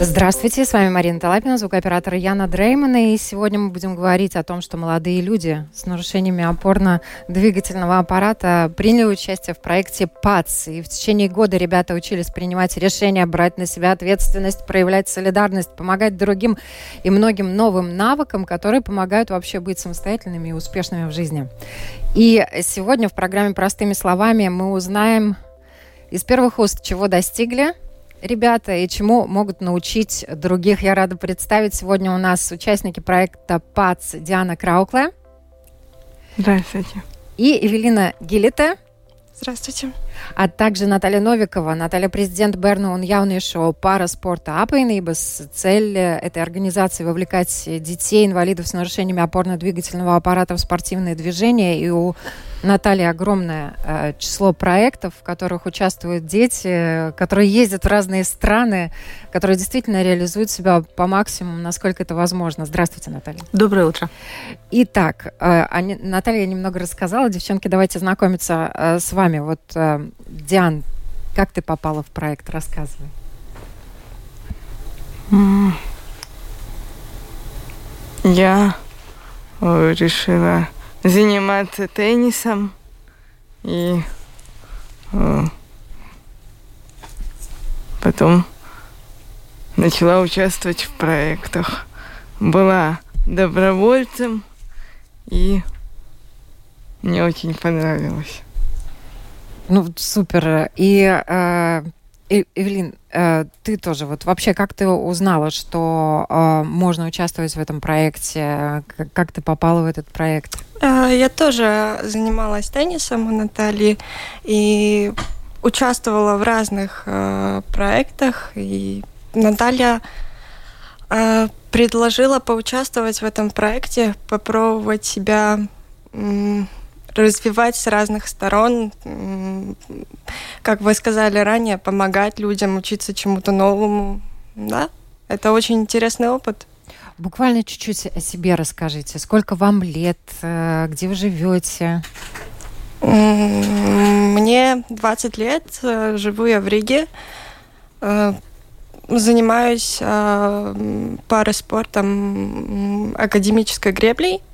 Здравствуйте, с вами Марина Талапина, звукооператор Яна Дреймана. И сегодня мы будем говорить о том, что молодые люди с нарушениями опорно-двигательного аппарата приняли участие в проекте ПАЦ. И в течение года ребята учились принимать решения, брать на себя ответственность, проявлять солидарность, помогать другим и многим новым навыкам, которые помогают вообще быть самостоятельными и успешными в жизни. И сегодня в программе «Простыми словами» мы узнаем из первых уст, чего достигли – ребята и чему могут научить других. Я рада представить сегодня у нас участники проекта ПАЦ Диана Краукле. Здравствуйте. И Эвелина Гилета. Здравствуйте. А также Наталья Новикова. Наталья президент Берна он шоу пара спорта Апайнибас. Цель этой организации вовлекать детей, инвалидов с нарушениями опорно-двигательного аппарата в спортивные движения. И у Наталья, огромное э, число проектов, в которых участвуют дети, которые ездят в разные страны, которые действительно реализуют себя по максимуму, насколько это возможно. Здравствуйте, Наталья. Доброе утро. Итак, э, Наталья немного рассказала. Девчонки, давайте знакомиться э, с вами. Вот, Диан, как ты попала в проект? Рассказывай. Я решила заниматься теннисом и э, потом начала участвовать в проектах. Была добровольцем и мне очень понравилось. Ну, супер. И э, Эвелин, э, ты тоже, вот вообще, как ты узнала, что э, можно участвовать в этом проекте? Как, ты попала в этот проект? Э, я тоже занималась теннисом у Натальи и участвовала в разных проектах. И Наталья предложила поучаствовать в этом проекте, попробовать себя развивать с разных сторон, как вы сказали ранее, помогать людям, учиться чему-то новому. Да, это очень интересный опыт. Буквально чуть-чуть о себе расскажите. Сколько вам лет? Э, где вы живете? Мне 20 лет. Э, живу я в Риге. Э, занимаюсь пароспортом академической греблей –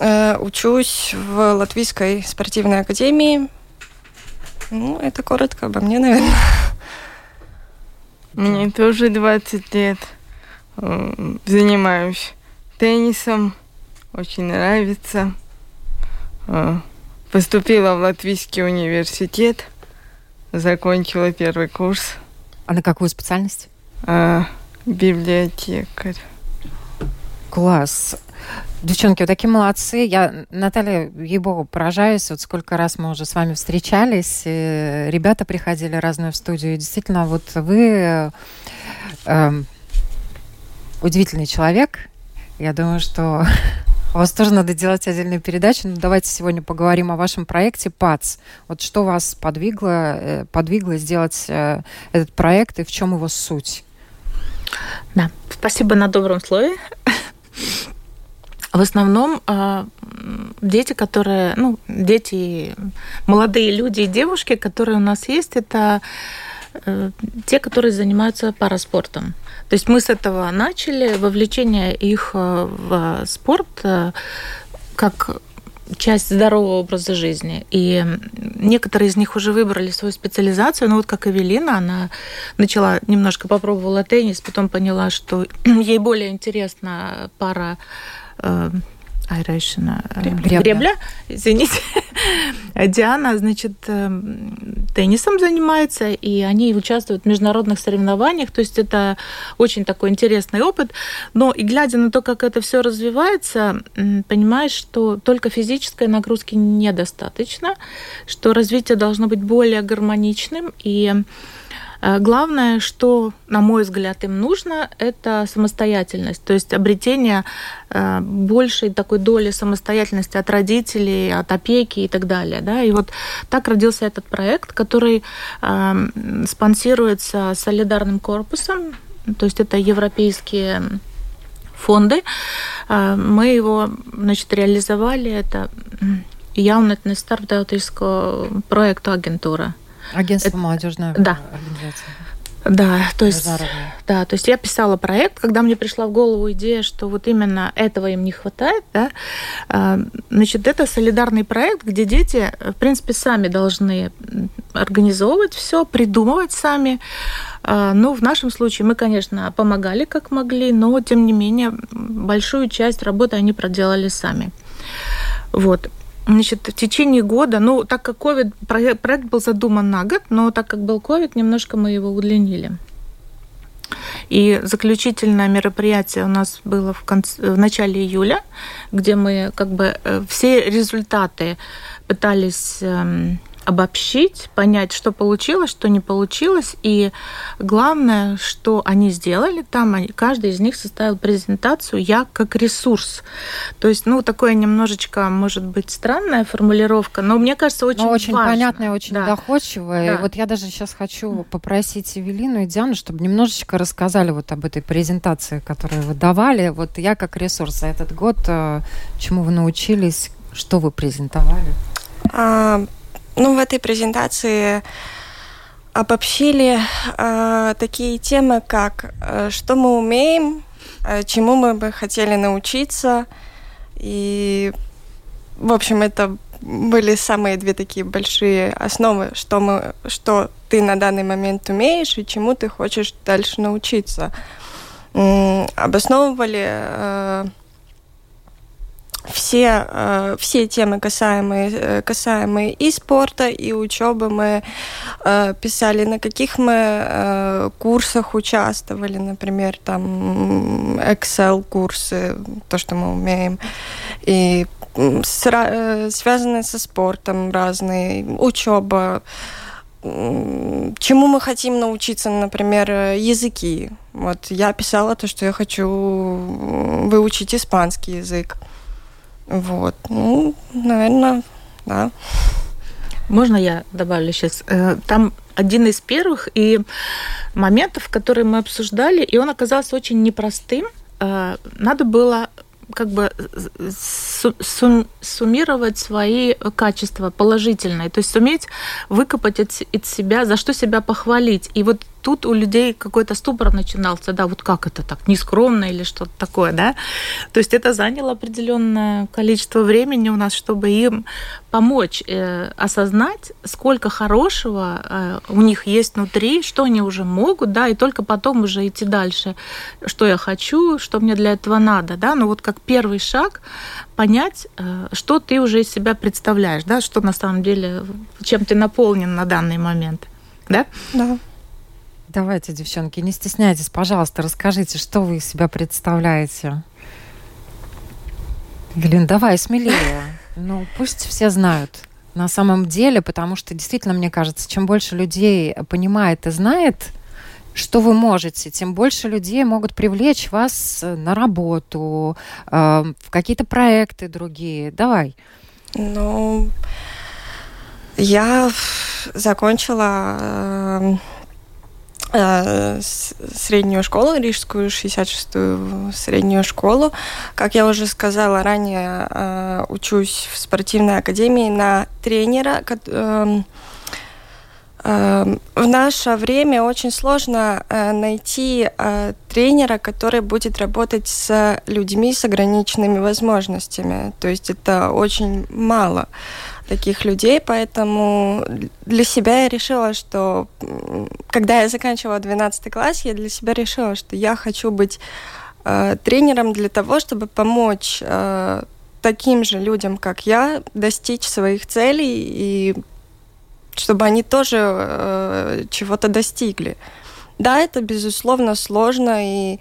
учусь в Латвийской спортивной академии. Ну, это коротко обо мне, наверное. Мне тоже 20 лет. Э, занимаюсь теннисом. Очень нравится. Э, поступила в Латвийский университет. Закончила первый курс. А на какую специальность? А, библиотекарь. Класс. Девчонки, вы такие молодцы. Я, Наталья, ей-богу, поражаюсь. Вот сколько раз мы уже с вами встречались. Ребята приходили разные в студию. И действительно, вот вы э, удивительный человек. Я думаю, что у вас тоже надо делать отдельную передачу. Но давайте сегодня поговорим о вашем проекте ПАЦ. Вот что вас подвигло, э, подвигло сделать э, этот проект и в чем его суть? Да, спасибо на добром слове. В основном а, дети, которые, ну, дети, молодые люди и девушки, которые у нас есть, это э, те, которые занимаются параспортом. То есть мы с этого начали, вовлечение их э, в спорт э, как часть здорового образа жизни. И некоторые из них уже выбрали свою специализацию. Ну вот как Эвелина, она начала, немножко попробовала теннис, потом поняла, что ей более интересна пара Э, Айрайшина э, гребля. гребля, извините. Диана, значит, э, теннисом занимается, и они участвуют в международных соревнованиях, то есть это очень такой интересный опыт. Но и глядя на то, как это все развивается, понимаешь, что только физической нагрузки недостаточно, что развитие должно быть более гармоничным, и главное, что, на мой взгляд, им нужно, это самостоятельность, то есть обретение э, большей такой доли самостоятельности от родителей, от опеки и так далее. Да? И вот так родился этот проект, который э, спонсируется солидарным корпусом, то есть это европейские фонды. Мы его значит, реализовали. Это jaunatnes starptautisko projektu агентура. Агентство молодежной да. организации. Да, то есть, да, то есть я писала проект, когда мне пришла в голову идея, что вот именно этого им не хватает, да, а, значит, это солидарный проект, где дети, в принципе, сами должны организовывать все, придумывать сами. А, ну, в нашем случае мы, конечно, помогали как могли, но, тем не менее, большую часть работы они проделали сами. Вот. Значит, в течение года, ну, так как COVID, проект был задуман на год, но так как был COVID, немножко мы его удлинили. И заключительное мероприятие у нас было в, конце, в начале июля, где мы как бы э, все результаты пытались эм, обобщить, понять, что получилось, что не получилось. И главное, что они сделали там, они, каждый из них составил презентацию «Я как ресурс». То есть, ну, такое немножечко, может быть, странная формулировка, но мне кажется, очень но очень важно. понятная, очень да. доходчивая. Да. И вот я даже сейчас хочу попросить Эвелину и Диану, чтобы немножечко рассказали вот об этой презентации, которую вы давали. Вот «Я как ресурс» за этот год, э, чему вы научились, что вы презентовали? Ну, в этой презентации обобщили э, такие темы, как э, что мы умеем, э, чему мы бы хотели научиться. И, в общем, это были самые две такие большие основы, что, мы, что ты на данный момент умеешь и чему ты хочешь дальше научиться. М- обосновывали э, все, э, все темы, касаемые, э, касаемые и спорта, и учебы, мы э, писали, на каких мы курсах участвовали, например, там Excel-курсы, то, что мы умеем, и связанные со спортом разные, учеба, чему мы хотим научиться, например, языки. Вот я писала то, что я хочу выучить испанский язык. Вот. Ну, наверное, да. Можно я добавлю сейчас? Э, там один из первых и моментов, которые мы обсуждали, и он оказался очень непростым. Э, надо было как бы сум, суммировать свои качества положительные, то есть суметь выкопать от себя, за что себя похвалить. И вот тут у людей какой-то ступор начинался, да, вот как это так, нескромно или что-то такое, да. То есть это заняло определенное количество времени у нас, чтобы им помочь э, осознать, сколько хорошего э, у них есть внутри, что они уже могут, да, и только потом уже идти дальше, что я хочу, что мне для этого надо, да. Но вот как первый шаг понять, э, что ты уже из себя представляешь, да, что на самом деле, чем ты наполнен на данный момент, да? Да. Давайте, девчонки, не стесняйтесь, пожалуйста, расскажите, что вы из себя представляете. Глин, давай смелее. Ну, пусть все знают на самом деле, потому что действительно, мне кажется, чем больше людей понимает и знает, что вы можете, тем больше людей могут привлечь вас на работу, э, в какие-то проекты другие. Давай. Ну, я закончила э, Э, среднюю школу, Рижскую 66-ю среднюю школу. Как я уже сказала ранее, э, учусь в спортивной академии на тренера. Эм, в наше время очень сложно э, найти тренера, который будет работать с людьми с ограниченными возможностями. То есть это очень мало таких людей, поэтому для себя я решила, что когда я заканчивала 12 класс, я для себя решила, что я хочу быть э, тренером для того, чтобы помочь э, таким же людям, как я, достичь своих целей и чтобы они тоже э, чего-то достигли. Да, это безусловно сложно, и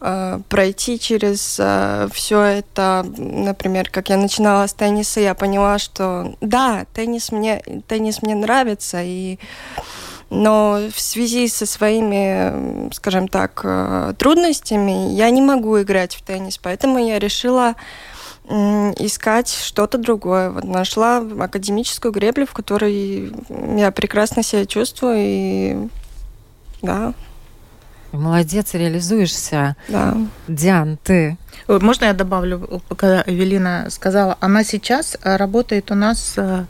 э, пройти через э, все это, например, как я начинала с тенниса, я поняла, что да, теннис мне, теннис мне нравится, и Но в связи со своими, скажем так, э, трудностями я не могу играть в теннис, поэтому я решила искать что-то другое. Вот нашла академическую греблю, в которой я прекрасно себя чувствую, и да. Молодец, реализуешься. Да. Диан, ты? Можно я добавлю, когда Эвелина сказала, она сейчас работает у нас э,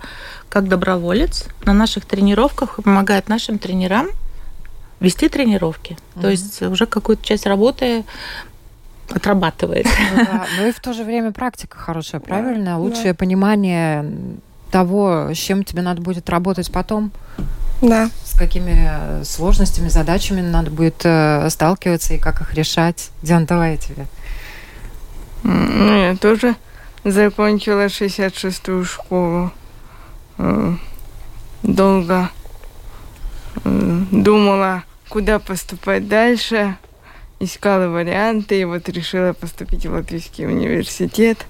как доброволец на наших тренировках, помогает нашим тренерам вести тренировки. Mm-hmm. То есть уже какую-то часть работы отрабатывает. Ну, да. и в то же время практика хорошая, правильно? Да. Лучшее да. понимание того, с чем тебе надо будет работать потом. Да. С какими сложностями, задачами надо будет э, сталкиваться и как их решать. Диан, давай я тебе. Ну, я тоже закончила 66-ю школу. Э, долго э, думала, куда поступать дальше искала варианты, и вот решила поступить в Латвийский университет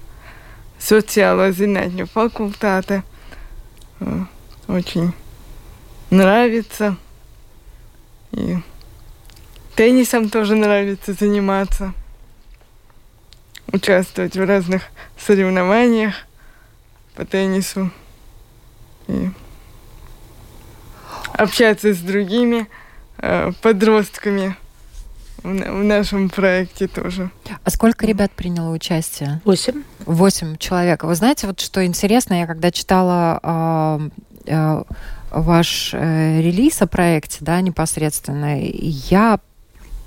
социалозинатню факультата. Э, очень нравится. И теннисом тоже нравится заниматься. Участвовать в разных соревнованиях по теннису. И общаться с другими э, подростками в нашем проекте тоже. А сколько ребят приняло участие? Восемь. Восемь человек. Вы знаете, вот что интересно, я когда читала э, э, ваш э, релиз о проекте, да, непосредственно, я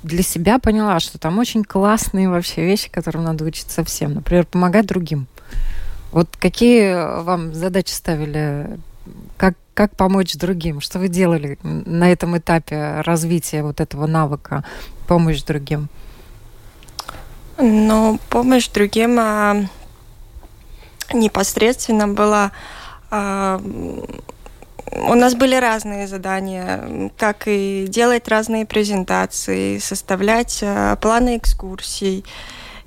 для себя поняла, что там очень классные вообще вещи, которым надо учиться всем. Например, помогать другим. Вот какие вам задачи ставили как, как помочь другим? Что вы делали на этом этапе развития вот этого навыка помощь другим? Ну, помощь другим а, непосредственно была... А, у нас были разные задания, как и делать разные презентации, составлять а, планы экскурсий.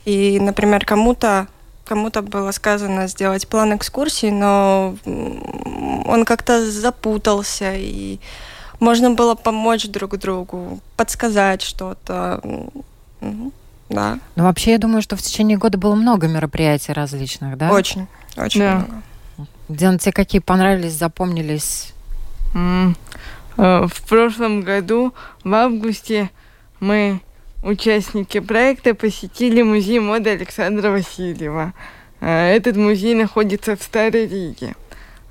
И, например, кому-то кому-то было сказано сделать план экскурсии, но он как-то запутался, и можно было помочь друг другу, подсказать что-то. Да. Ну, вообще, я думаю, что в течение года было много мероприятий различных, да? Очень, очень да. много. Диана, тебе какие понравились, запомнились? Mm. В прошлом году, в августе, мы участники проекта посетили музей моды Александра Васильева. А, этот музей находится в Старой Риге.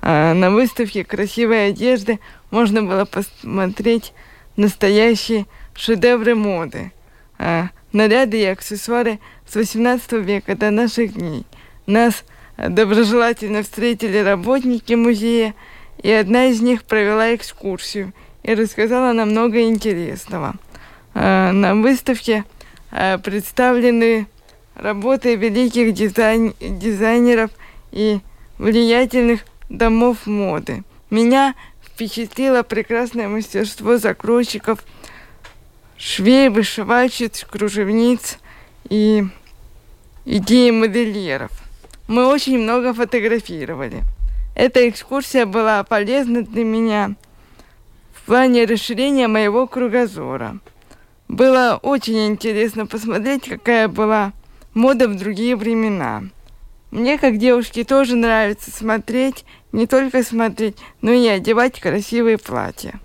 А, на выставке красивой одежды можно было посмотреть настоящие шедевры моды. А, наряды и аксессуары с 18 века до наших дней. Нас доброжелательно встретили работники музея, и одна из них провела экскурсию и рассказала нам много интересного. Э, на выставке э, представлены работы великих дизайн, дизайнеров и влиятельных домов моды. Меня впечатлило прекрасное мастерство закройщиков, швей, вышивальщиц, кружевниц и идеи модельеров. Мы очень много фотографировали. Эта экскурсия была полезна для меня в плане расширения моего кругозора. Было очень интересно посмотреть, какая была мода в другие времена. Мне, как девушке, тоже нравится смотреть, не только смотреть, но и одевать красивые платья.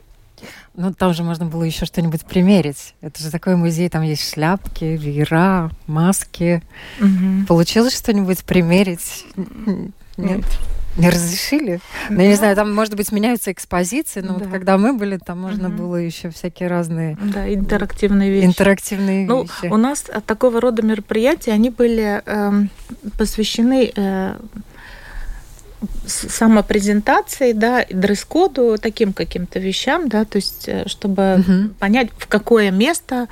Ну, там же можно было еще что-нибудь примерить. Это же такой музей, там есть шляпки, веера, маски. Угу. Получилось что-нибудь примерить? Нет. Нет. Не разрешили? Да. Ну, я не знаю, там, может быть, меняются экспозиции, но да. вот когда мы были, там можно угу. было еще всякие разные... Да, интерактивные вещи. Интерактивные ну, вещи. У нас такого рода мероприятия, они были э, посвящены э, самопрезентации, да, дресс-коду, таким каким-то вещам, да, то есть, э, чтобы угу. понять, в какое место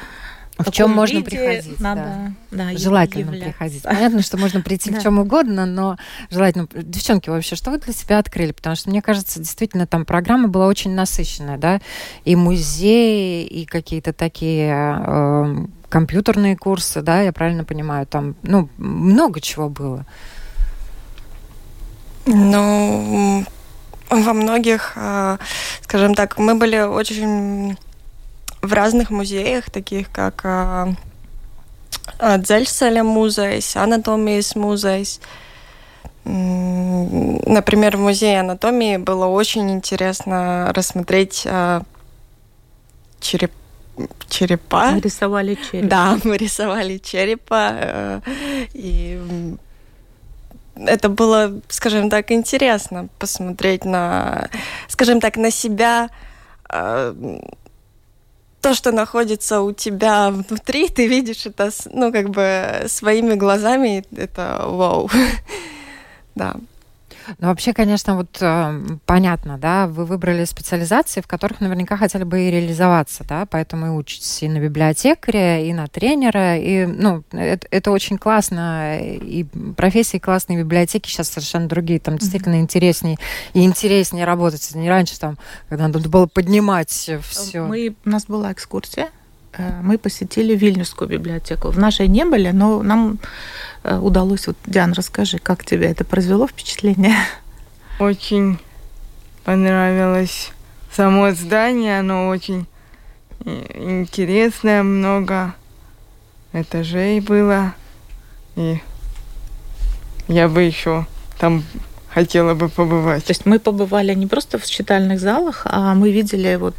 в чем можно приходить? Надо, да. Да, желательно являться. приходить. Понятно, что можно прийти в чем угодно, но желательно. Девчонки, вообще, что вы для себя открыли? Потому что мне кажется, действительно, там программа была очень насыщенная, да, и музеи, и какие-то такие э, компьютерные курсы, да, я правильно понимаю, там, ну, много чего было. Ну, во многих, э, скажем так, мы были очень в разных музеях, таких как э, Дзельцеля музейс, Анатомиис музейс. Например, в музее анатомии было очень интересно рассмотреть череп черепа. Мы рисовали череп. Да, мы рисовали черепа. И это было, скажем так, интересно посмотреть на, скажем так, на себя, э, то, что находится у тебя внутри, ты видишь это, ну, как бы своими глазами, это вау. Да. Ну, вообще, конечно, вот э, понятно, да, вы выбрали специализации, в которых наверняка хотели бы и реализоваться, да, поэтому и учитесь и на библиотекаря, и на тренера, и, ну, это, это очень классно, и профессии классные, библиотеки сейчас совершенно другие, там действительно mm-hmm. интереснее и интереснее работать, не раньше там, когда надо было поднимать все. Мы, у нас была экскурсия, мы посетили Вильнюсскую библиотеку. В нашей не были, но нам Э, удалось. Вот, Диан, расскажи, как тебе это произвело впечатление? Очень понравилось само здание, оно очень интересное, много этажей было. И я бы еще там хотела бы побывать. То есть мы побывали не просто в читальных залах, а мы видели вот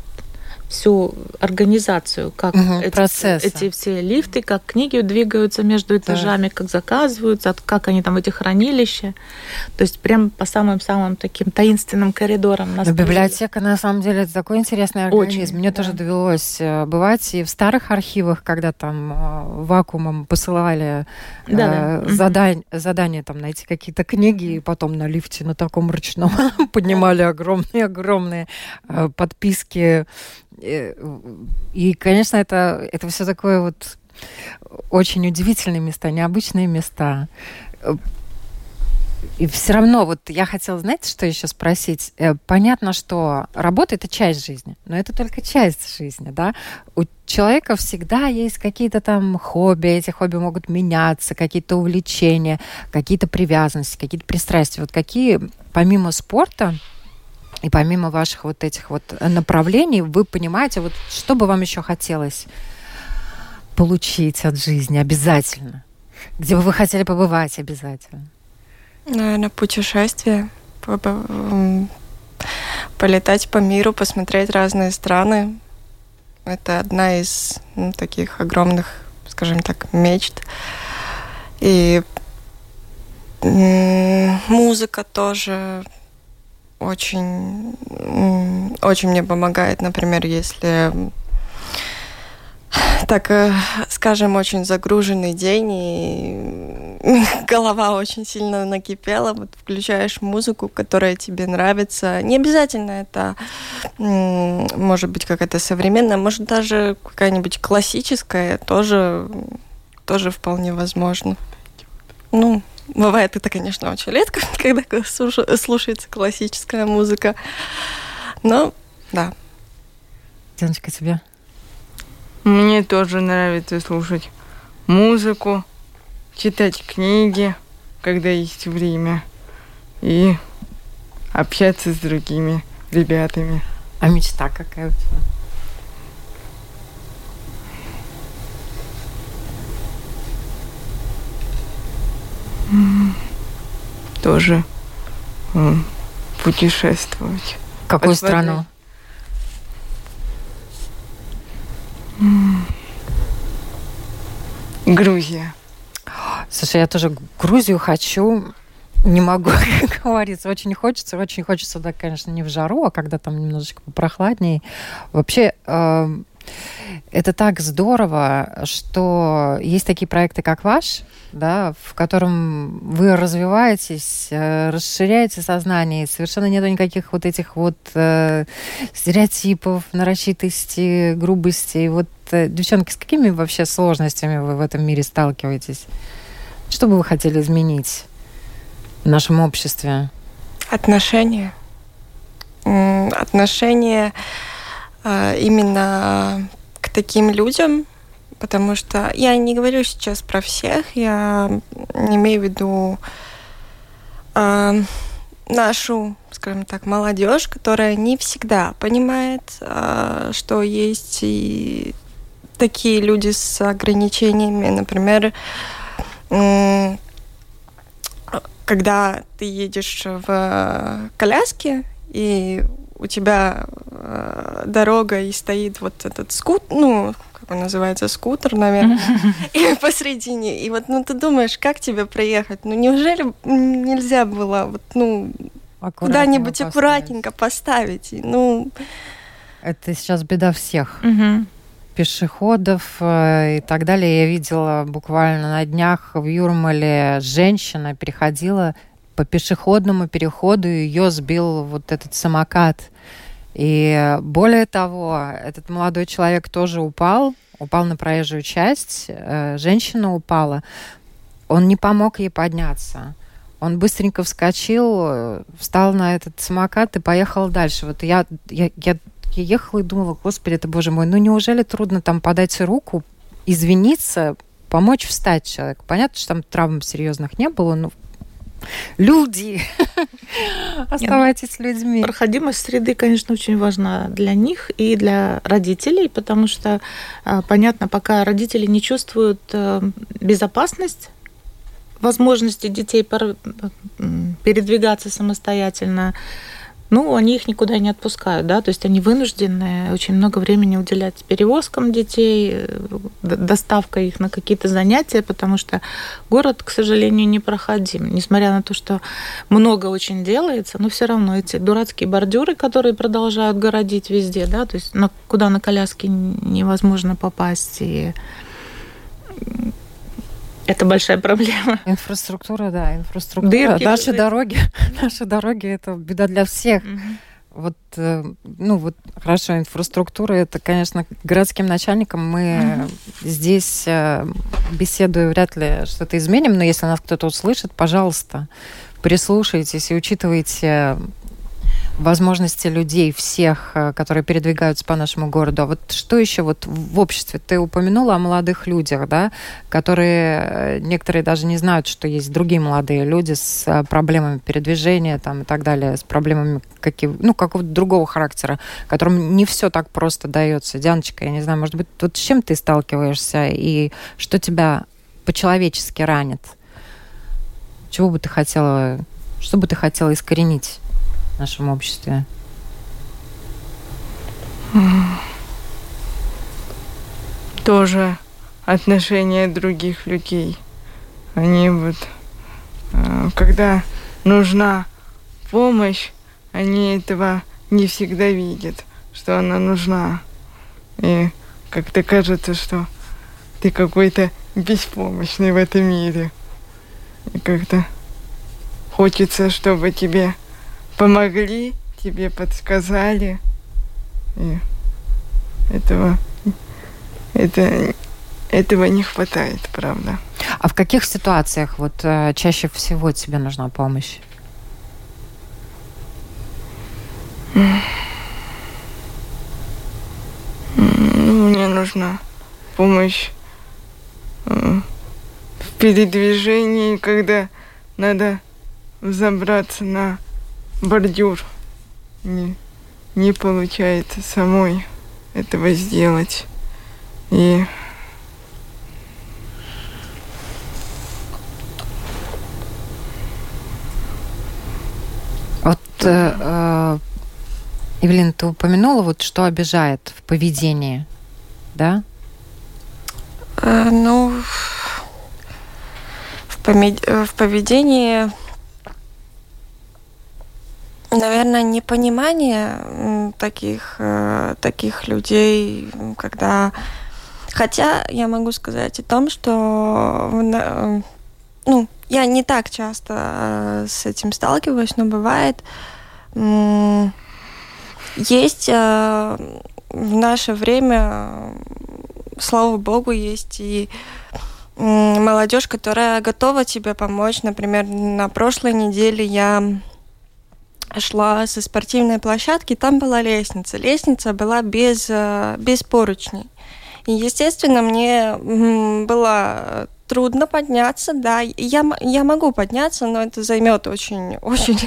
всю организацию, как угу, эти, эти все лифты, как книги двигаются между этажами, да. как заказываются, как они там в эти хранилища. То есть прям по самым-самым таким таинственным коридорам. Нас библиотека, на самом деле, это такой интересный организм. Очень, Мне да. тоже довелось э, бывать и в старых архивах, когда там э, вакуумом посылали да, э, задань, задание там найти какие-то книги, и потом на лифте на таком ручном поднимали огромные-огромные э, подписки и, конечно, это, это все такое вот очень удивительные места, необычные места. И все равно, вот я хотела, знаете, что еще спросить? Э, понятно, что работа это часть жизни, но это только часть жизни, да? У человека всегда есть какие-то там хобби, эти хобби могут меняться, какие-то увлечения, какие-то привязанности, какие-то пристрастия. Вот какие, помимо спорта, и помимо ваших вот этих вот направлений, вы понимаете, вот что бы вам еще хотелось получить от жизни обязательно? Где бы вы хотели побывать обязательно? Наверное, путешествие. Полетать по миру, посмотреть разные страны. Это одна из ну, таких огромных, скажем так, мечт. И музыка тоже очень, очень мне помогает, например, если так, э, скажем, очень загруженный день, и голова очень сильно накипела, вот включаешь музыку, которая тебе нравится. Не обязательно это может быть какая-то современная, может даже какая-нибудь классическая, тоже, тоже вполне возможно. Ну, Бывает это, конечно, очень редко, когда слушается классическая музыка. Но, да. Диночка, тебе? Мне тоже нравится слушать музыку, читать книги, когда есть время, и общаться с другими ребятами. А мечта какая у тебя? Тоже путешествовать. Какую страну? Грузия. Слушай, я тоже Грузию хочу. Не могу, как говорится, очень хочется, очень хочется, да, конечно, не в жару, а когда там немножечко попрохладнее. Вообще, э, это так здорово, что есть такие проекты, как ваш, да, в котором вы развиваетесь, э, расширяете сознание, совершенно нет никаких вот этих вот э, стереотипов, нарочитости, грубости. Вот, э, девчонки, с какими вообще сложностями вы в этом мире сталкиваетесь? Что бы вы хотели изменить в нашем обществе? Отношения. Отношения именно к таким людям, потому что я не говорю сейчас про всех, я имею в виду э, нашу, скажем так, молодежь, которая не всегда понимает, э, что есть и такие люди с ограничениями, например, когда ты едешь в коляске и у тебя э, дорога и стоит вот этот скут, ну, как он называется, скутер, наверное, и посредине. И вот, ну, ты думаешь, как тебе проехать? Ну, неужели нельзя было вот, ну, куда-нибудь аккуратненько поставить? Ну... Это сейчас беда всех. пешеходов э, и так далее. Я видела буквально на днях в Юрмале женщина переходила по пешеходному переходу ее сбил вот этот самокат. И более того, этот молодой человек тоже упал, упал на проезжую часть, э, женщина упала. Он не помог ей подняться. Он быстренько вскочил, встал на этот самокат и поехал дальше. Вот я, я, я, я ехала и думала, господи, это боже мой, ну неужели трудно там подать руку, извиниться, помочь встать человеку? Понятно, что там травм серьезных не было, но люди. Оставайтесь людьми. Проходимость среды, конечно, очень важна для них и для родителей, потому что, а, понятно, пока родители не чувствуют э, безопасность, возможности детей передвигаться самостоятельно, ну, они их никуда не отпускают, да, то есть они вынуждены очень много времени уделять перевозкам детей, э, доставкой их на какие-то занятия, потому что город, к сожалению, непроходим. Несмотря на то, что много очень делается, но все равно эти дурацкие бордюры, которые продолжают городить везде, да, то есть на, куда на коляске невозможно попасть, и это большая проблема. Инфраструктура, да, инфраструктура. Дырки, наши дороги, наши дороги это беда для всех. Угу. Вот, э, ну вот, хорошо, инфраструктура, это, конечно, городским начальникам мы угу. здесь э, беседуя вряд ли что-то изменим, но если нас кто-то услышит, пожалуйста, прислушайтесь и учитывайте возможности людей всех, э, которые передвигаются по нашему городу. А вот что еще вот в обществе? Ты упомянула о молодых людях, да, которые э, некоторые даже не знают, что есть другие молодые люди с э, проблемами передвижения там и так далее, с проблемами каких, ну, какого-то другого характера, которым не все так просто дается. Дианочка, я не знаю, может быть, вот с чем ты сталкиваешься и что тебя по-человечески ранит? Чего бы ты хотела, что бы ты хотела искоренить? Нашем обществе? Тоже отношения других людей. Они вот, э, когда нужна помощь, они этого не всегда видят, что она нужна. И как-то кажется, что ты какой-то беспомощный в этом мире. И как-то хочется, чтобы тебе помогли, тебе подсказали. И этого, это, этого не хватает, правда. А в каких ситуациях вот э, чаще всего тебе нужна помощь? Ну, мне нужна помощь э, в передвижении, когда надо забраться на бордюр. Не, не получается самой этого сделать. И Вот, э, э, Евелина, ты упомянула, вот что обижает в поведении, да? Э, ну, в, помед... в поведении наверное, непонимание таких, э, таких людей, когда... Хотя я могу сказать о том, что ну, я не так часто э, с этим сталкиваюсь, но бывает есть э, в наше время, слава богу, есть и молодежь, которая готова тебе помочь. Например, на прошлой неделе я шла со спортивной площадки, там была лестница. Лестница была без, э, без поручней. И, естественно, мне было трудно подняться, да. Я, я могу подняться, но это займет очень, очень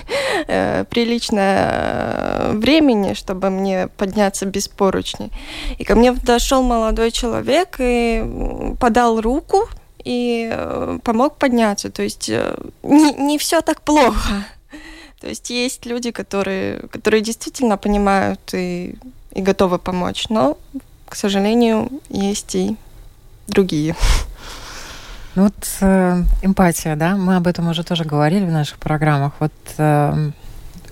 э, приличное э, времени, чтобы мне подняться без поручней. И ко мне подошел молодой человек и подал руку и э, помог подняться. То есть не, не все так плохо. То есть есть люди, которые, которые действительно понимают и, и готовы помочь, но, к сожалению, есть и другие. Ну вот э, эмпатия, да, мы об этом уже тоже говорили в наших программах. Вот э,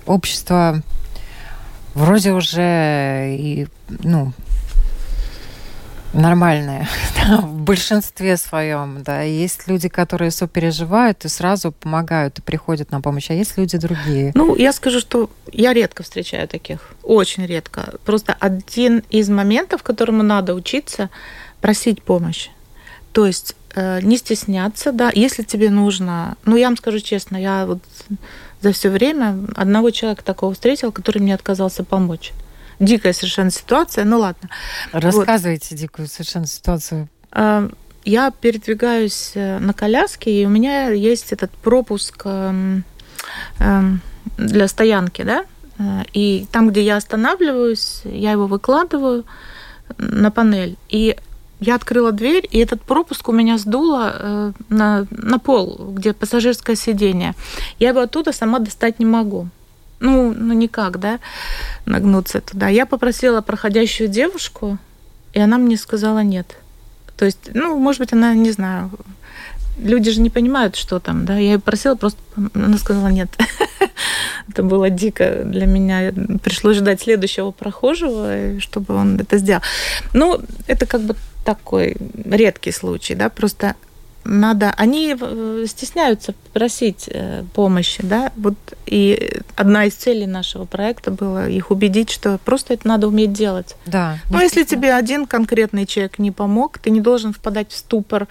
общество вроде уже и, ну, нормальное да, в большинстве своем, да. Есть люди, которые сопереживают и сразу помогают и приходят на помощь, а есть люди другие. Ну, я скажу, что я редко встречаю таких, очень редко. Просто один из моментов, которому надо учиться, просить помощь. То есть э, не стесняться, да, если тебе нужно. Ну, я вам скажу честно, я вот за все время одного человека такого встретила, который мне отказался помочь. Дикая совершенно ситуация, ну ладно. Рассказывайте вот. дикую совершенно ситуацию. Э, я передвигаюсь э, на коляске, и у меня есть этот пропуск эм, эм, для стоянки, да, э, и там, где я останавливаюсь, я его выкладываю на панель. И я открыла дверь, и этот пропуск у меня сдуло э, на, на пол, где пассажирское сиденье. Я его оттуда сама достать не могу. Ну, ну никак, да, нагнуться туда. Я попросила проходящую девушку, и она мне сказала нет. То есть, ну, может быть, она, не знаю, люди же не понимают, что там, да. Я ее просила, просто она сказала нет. Это было дико для меня. Пришлось ждать следующего прохожего, чтобы он это сделал. Ну, это как бы такой редкий случай, да, просто надо, они э, стесняются просить э, помощи, да, вот и одна из целей нашего проекта была их убедить, что просто это надо уметь делать. Да. Но если тебе один конкретный человек не помог, ты не должен впадать в ступор,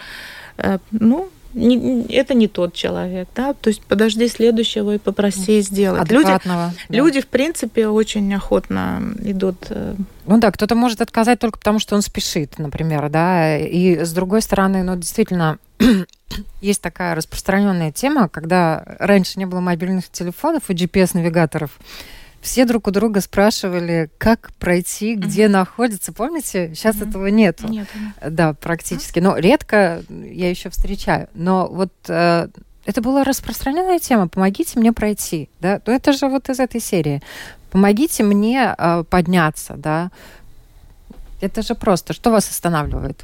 э, ну, не, это не тот человек, да, то есть подожди следующего и попроси сделать. Люди, да. люди, в принципе, очень охотно идут. Ну да, кто-то может отказать только потому, что он спешит, например, да, и с другой стороны, ну, действительно, есть такая распространенная тема, когда раньше не было мобильных телефонов и GPS-навигаторов, все друг у друга спрашивали, как пройти, где mm-hmm. находится. Помните? Сейчас mm-hmm. этого нету. Нет. Да, практически. Но редко я еще встречаю. Но вот э, это была распространенная тема. Помогите мне пройти. Да? Но это же вот из этой серии. Помогите мне э, подняться, да. Это же просто. Что вас останавливает?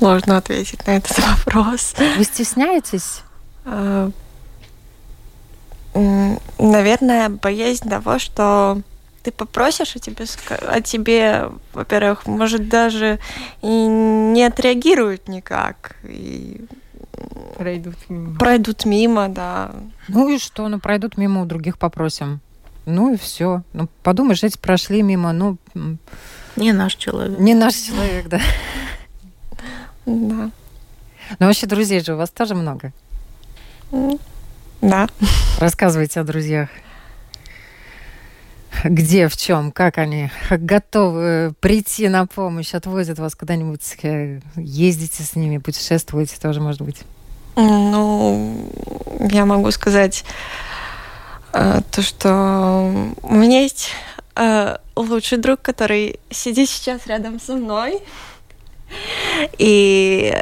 Сложно ответить на этот вопрос. Вы стесняетесь? А, наверное, боязнь того, что ты попросишь, а тебе, а тебе во-первых, может, даже и не отреагируют никак. И пройдут мимо. Пройдут мимо, да. Ну и что? Ну, пройдут мимо, у других попросим. Ну и все. Ну, подумаешь, эти прошли мимо, ну... Не наш человек. Не наш человек, да. Да. Ну, вообще, друзей же у вас тоже много. Да. Рассказывайте о друзьях. Где, в чем, как они готовы прийти на помощь, отвозят вас куда-нибудь, э, ездите с ними, путешествуете тоже, может быть? Ну, я могу сказать э, то, что у меня есть э, лучший друг, который сидит сейчас рядом со мной. И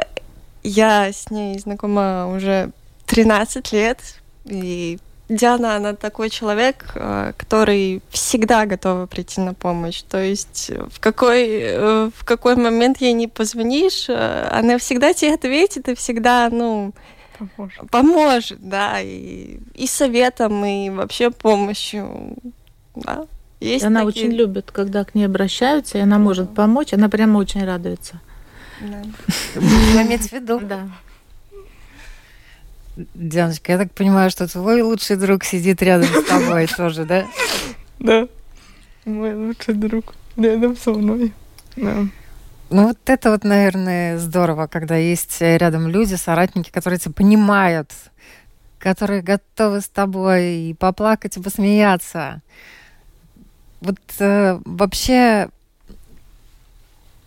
я с ней знакома уже 13 лет. И Диана, она такой человек, э, который всегда готова прийти на помощь. То есть в какой, э, в какой момент ей не позвонишь, э, она всегда тебе ответит и всегда, ну, поможет, поможет да, и, и советом, и вообще помощью, да. Есть она такие... очень любит, когда к ней обращаются, и она может помочь, она прямо очень радуется. Имеете в виду? Да. Дианочка, я так понимаю, что твой лучший друг сидит рядом с тобой тоже, да? Да. Мой лучший друг рядом со мной. Да. Ну вот это вот, наверное, здорово, когда есть рядом люди, соратники, которые тебя понимают, которые готовы с тобой и поплакать, и посмеяться. Вот э, вообще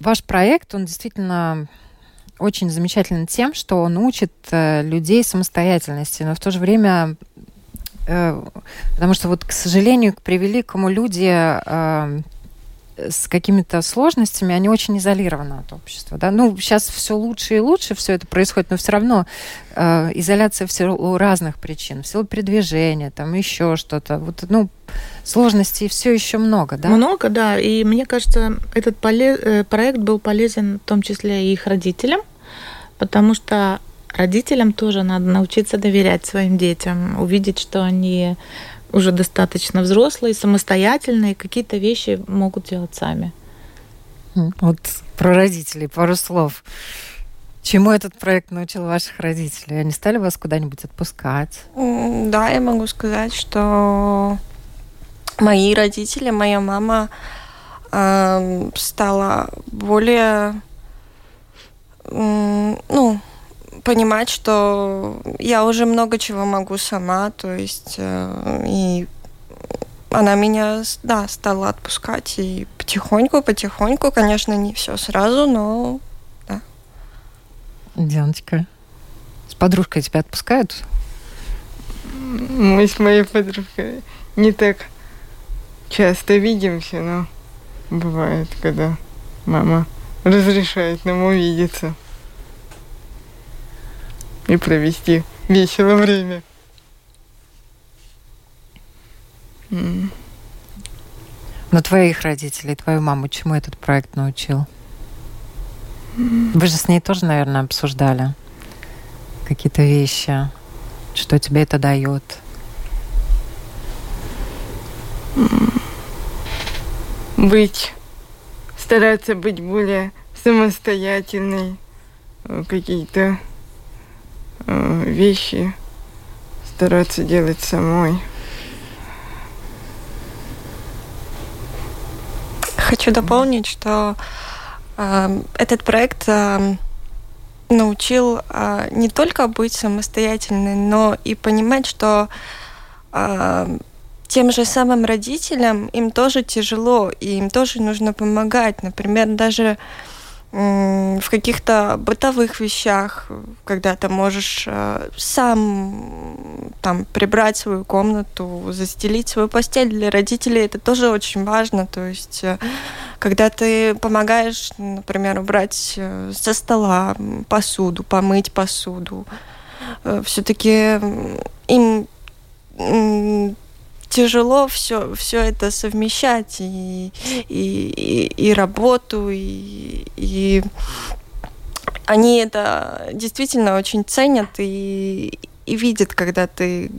ваш проект, он действительно очень замечателен тем, что он учит э, людей самостоятельности, но в то же время э, Потому что вот, к сожалению, к превеликому люди э, с какими-то сложностями, они очень изолированы от общества. Да? Ну, сейчас все лучше и лучше все это происходит, но все равно э, изоляция в силу разных причин, в силу передвижения, там еще что-то. Вот, ну, сложностей все еще много, да? Много, да. И мне кажется, этот поле... Э, проект был полезен в том числе и их родителям, потому что родителям тоже надо научиться доверять своим детям, увидеть, что они уже достаточно взрослые, самостоятельные, какие-то вещи могут делать сами. Вот про родителей пару слов. Чему этот проект научил ваших родителей? Они стали вас куда-нибудь отпускать? Да, я могу сказать, что мои родители, моя мама э, стала более, э, ну, понимать, что я уже много чего могу сама, то есть э, и она меня, да, стала отпускать и потихоньку, потихоньку, конечно, не все сразу, но да. Дианочка, с подружкой тебя отпускают? Мы с моей подружкой не так часто видимся, но бывает, когда мама разрешает нам увидеться и провести весело время. Но твоих родителей, твою маму, чему этот проект научил? Вы же с ней тоже, наверное, обсуждали какие-то вещи, что тебе это дает. Быть, стараться быть более самостоятельной, э, какие-то вещи стараться делать самой. Хочу дополнить, что э, этот проект э, научил э, не только быть самостоятельной, но и понимать, что э, тем же самым родителям им тоже тяжело, и им тоже нужно помогать. Например, даже э, в каких-то бытовых вещах, когда ты можешь э, сам там прибрать свою комнату, застелить свою постель для родителей, это тоже очень важно. То есть, э, когда ты помогаешь, например, убрать э, со стола посуду, помыть посуду, все-таки им тяжело все, все это совмещать и, и, и, и работу, и, и они это действительно очень ценят и, и видят, когда ты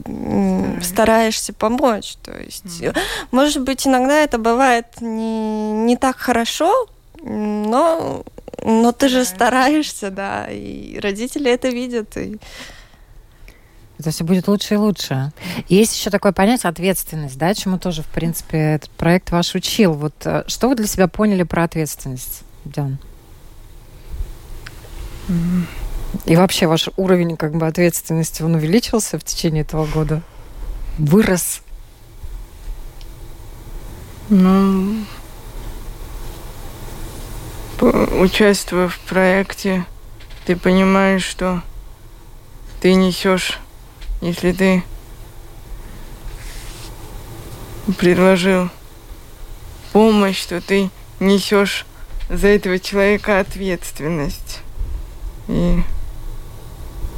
стараешься помочь. То есть, mm. может быть, иногда это бывает не, не так хорошо, но, но ты же стараешься, да, и родители это видят. И, это все будет лучше и лучше. Есть еще такое понятие ответственность, да, чему тоже, в принципе, этот проект ваш учил. Вот э, что вы для себя поняли про ответственность, Диан? И вообще ваш уровень как бы ответственности, он увеличился в течение этого года? Вырос? Ну, участвуя в проекте, ты понимаешь, что ты несешь если ты предложил помощь, то ты несешь за этого человека ответственность. И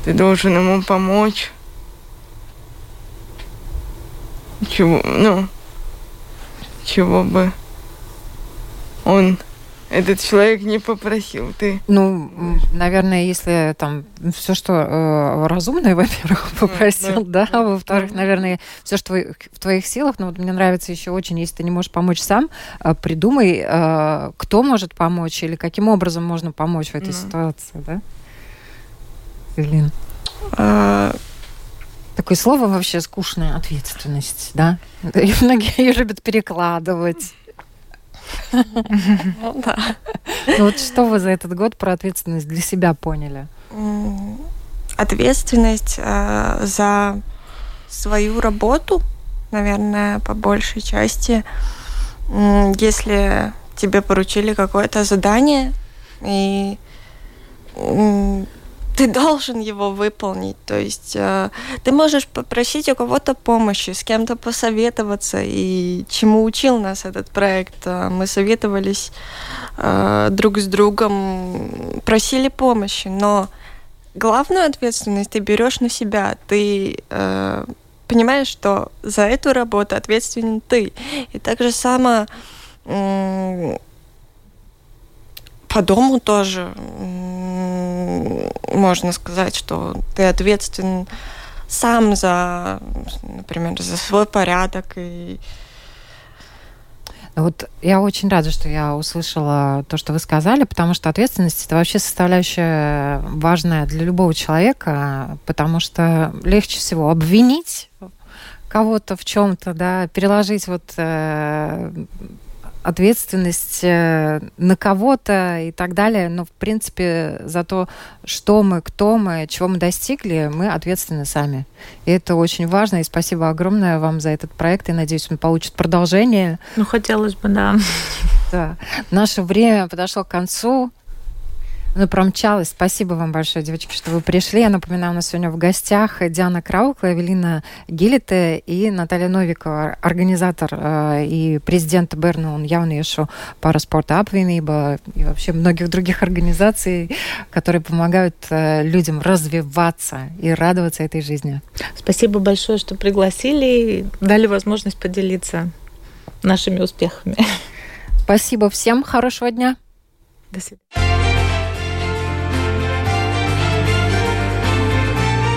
ты должен ему помочь. Чего, ну, чего бы он этот человек не попросил, ты. Ну, наверное, если там все, что э, разумное, во-первых, попросил, да, да, во-вторых, наверное, все, что в твоих силах, ну вот мне нравится еще очень, если ты не можешь помочь сам, э, придумай, э, кто может помочь или каким образом можно помочь в этой да. ситуации, да? Блин. А... Такое слово вообще скучная ответственность, да? И многие любят перекладывать. Ну да. Ну вот что вы за этот год про ответственность для себя поняли? Ответственность э, за свою работу, наверное, по большей части. Если тебе поручили какое-то задание, и ты должен его выполнить. То есть э, ты можешь попросить у кого-то помощи, с кем-то посоветоваться. И чему учил нас этот проект? Э, мы советовались э, друг с другом, просили помощи, но главную ответственность ты берешь на себя. Ты э, понимаешь, что за эту работу ответственен ты. И так же само по дому тоже можно сказать, что ты ответственен сам за, например, за свой порядок и вот я очень рада, что я услышала то, что вы сказали, потому что ответственность это вообще составляющая важная для любого человека, потому что легче всего обвинить кого-то в чем-то, да, переложить вот э, ответственность э, на кого-то и так далее. Но, в принципе, за то, что мы, кто мы, чего мы достигли, мы ответственны сами. И это очень важно. И спасибо огромное вам за этот проект. И надеюсь, он получит продолжение. Ну, хотелось бы, да. Да. Наше время подошло к концу. Ну, промчалась. Спасибо вам большое, девочки, что вы пришли. Я напоминаю, у нас сегодня в гостях Диана Краукла, Эвелина Гилите и Наталья Новикова, организатор э, и президент Берну Jauniešu параспорта Апвинība и вообще многих других организаций, которые помогают э, людям развиваться и радоваться этой жизни. Спасибо большое, что пригласили и дали возможность поделиться нашими успехами. Спасибо всем. Хорошего дня. До свидания.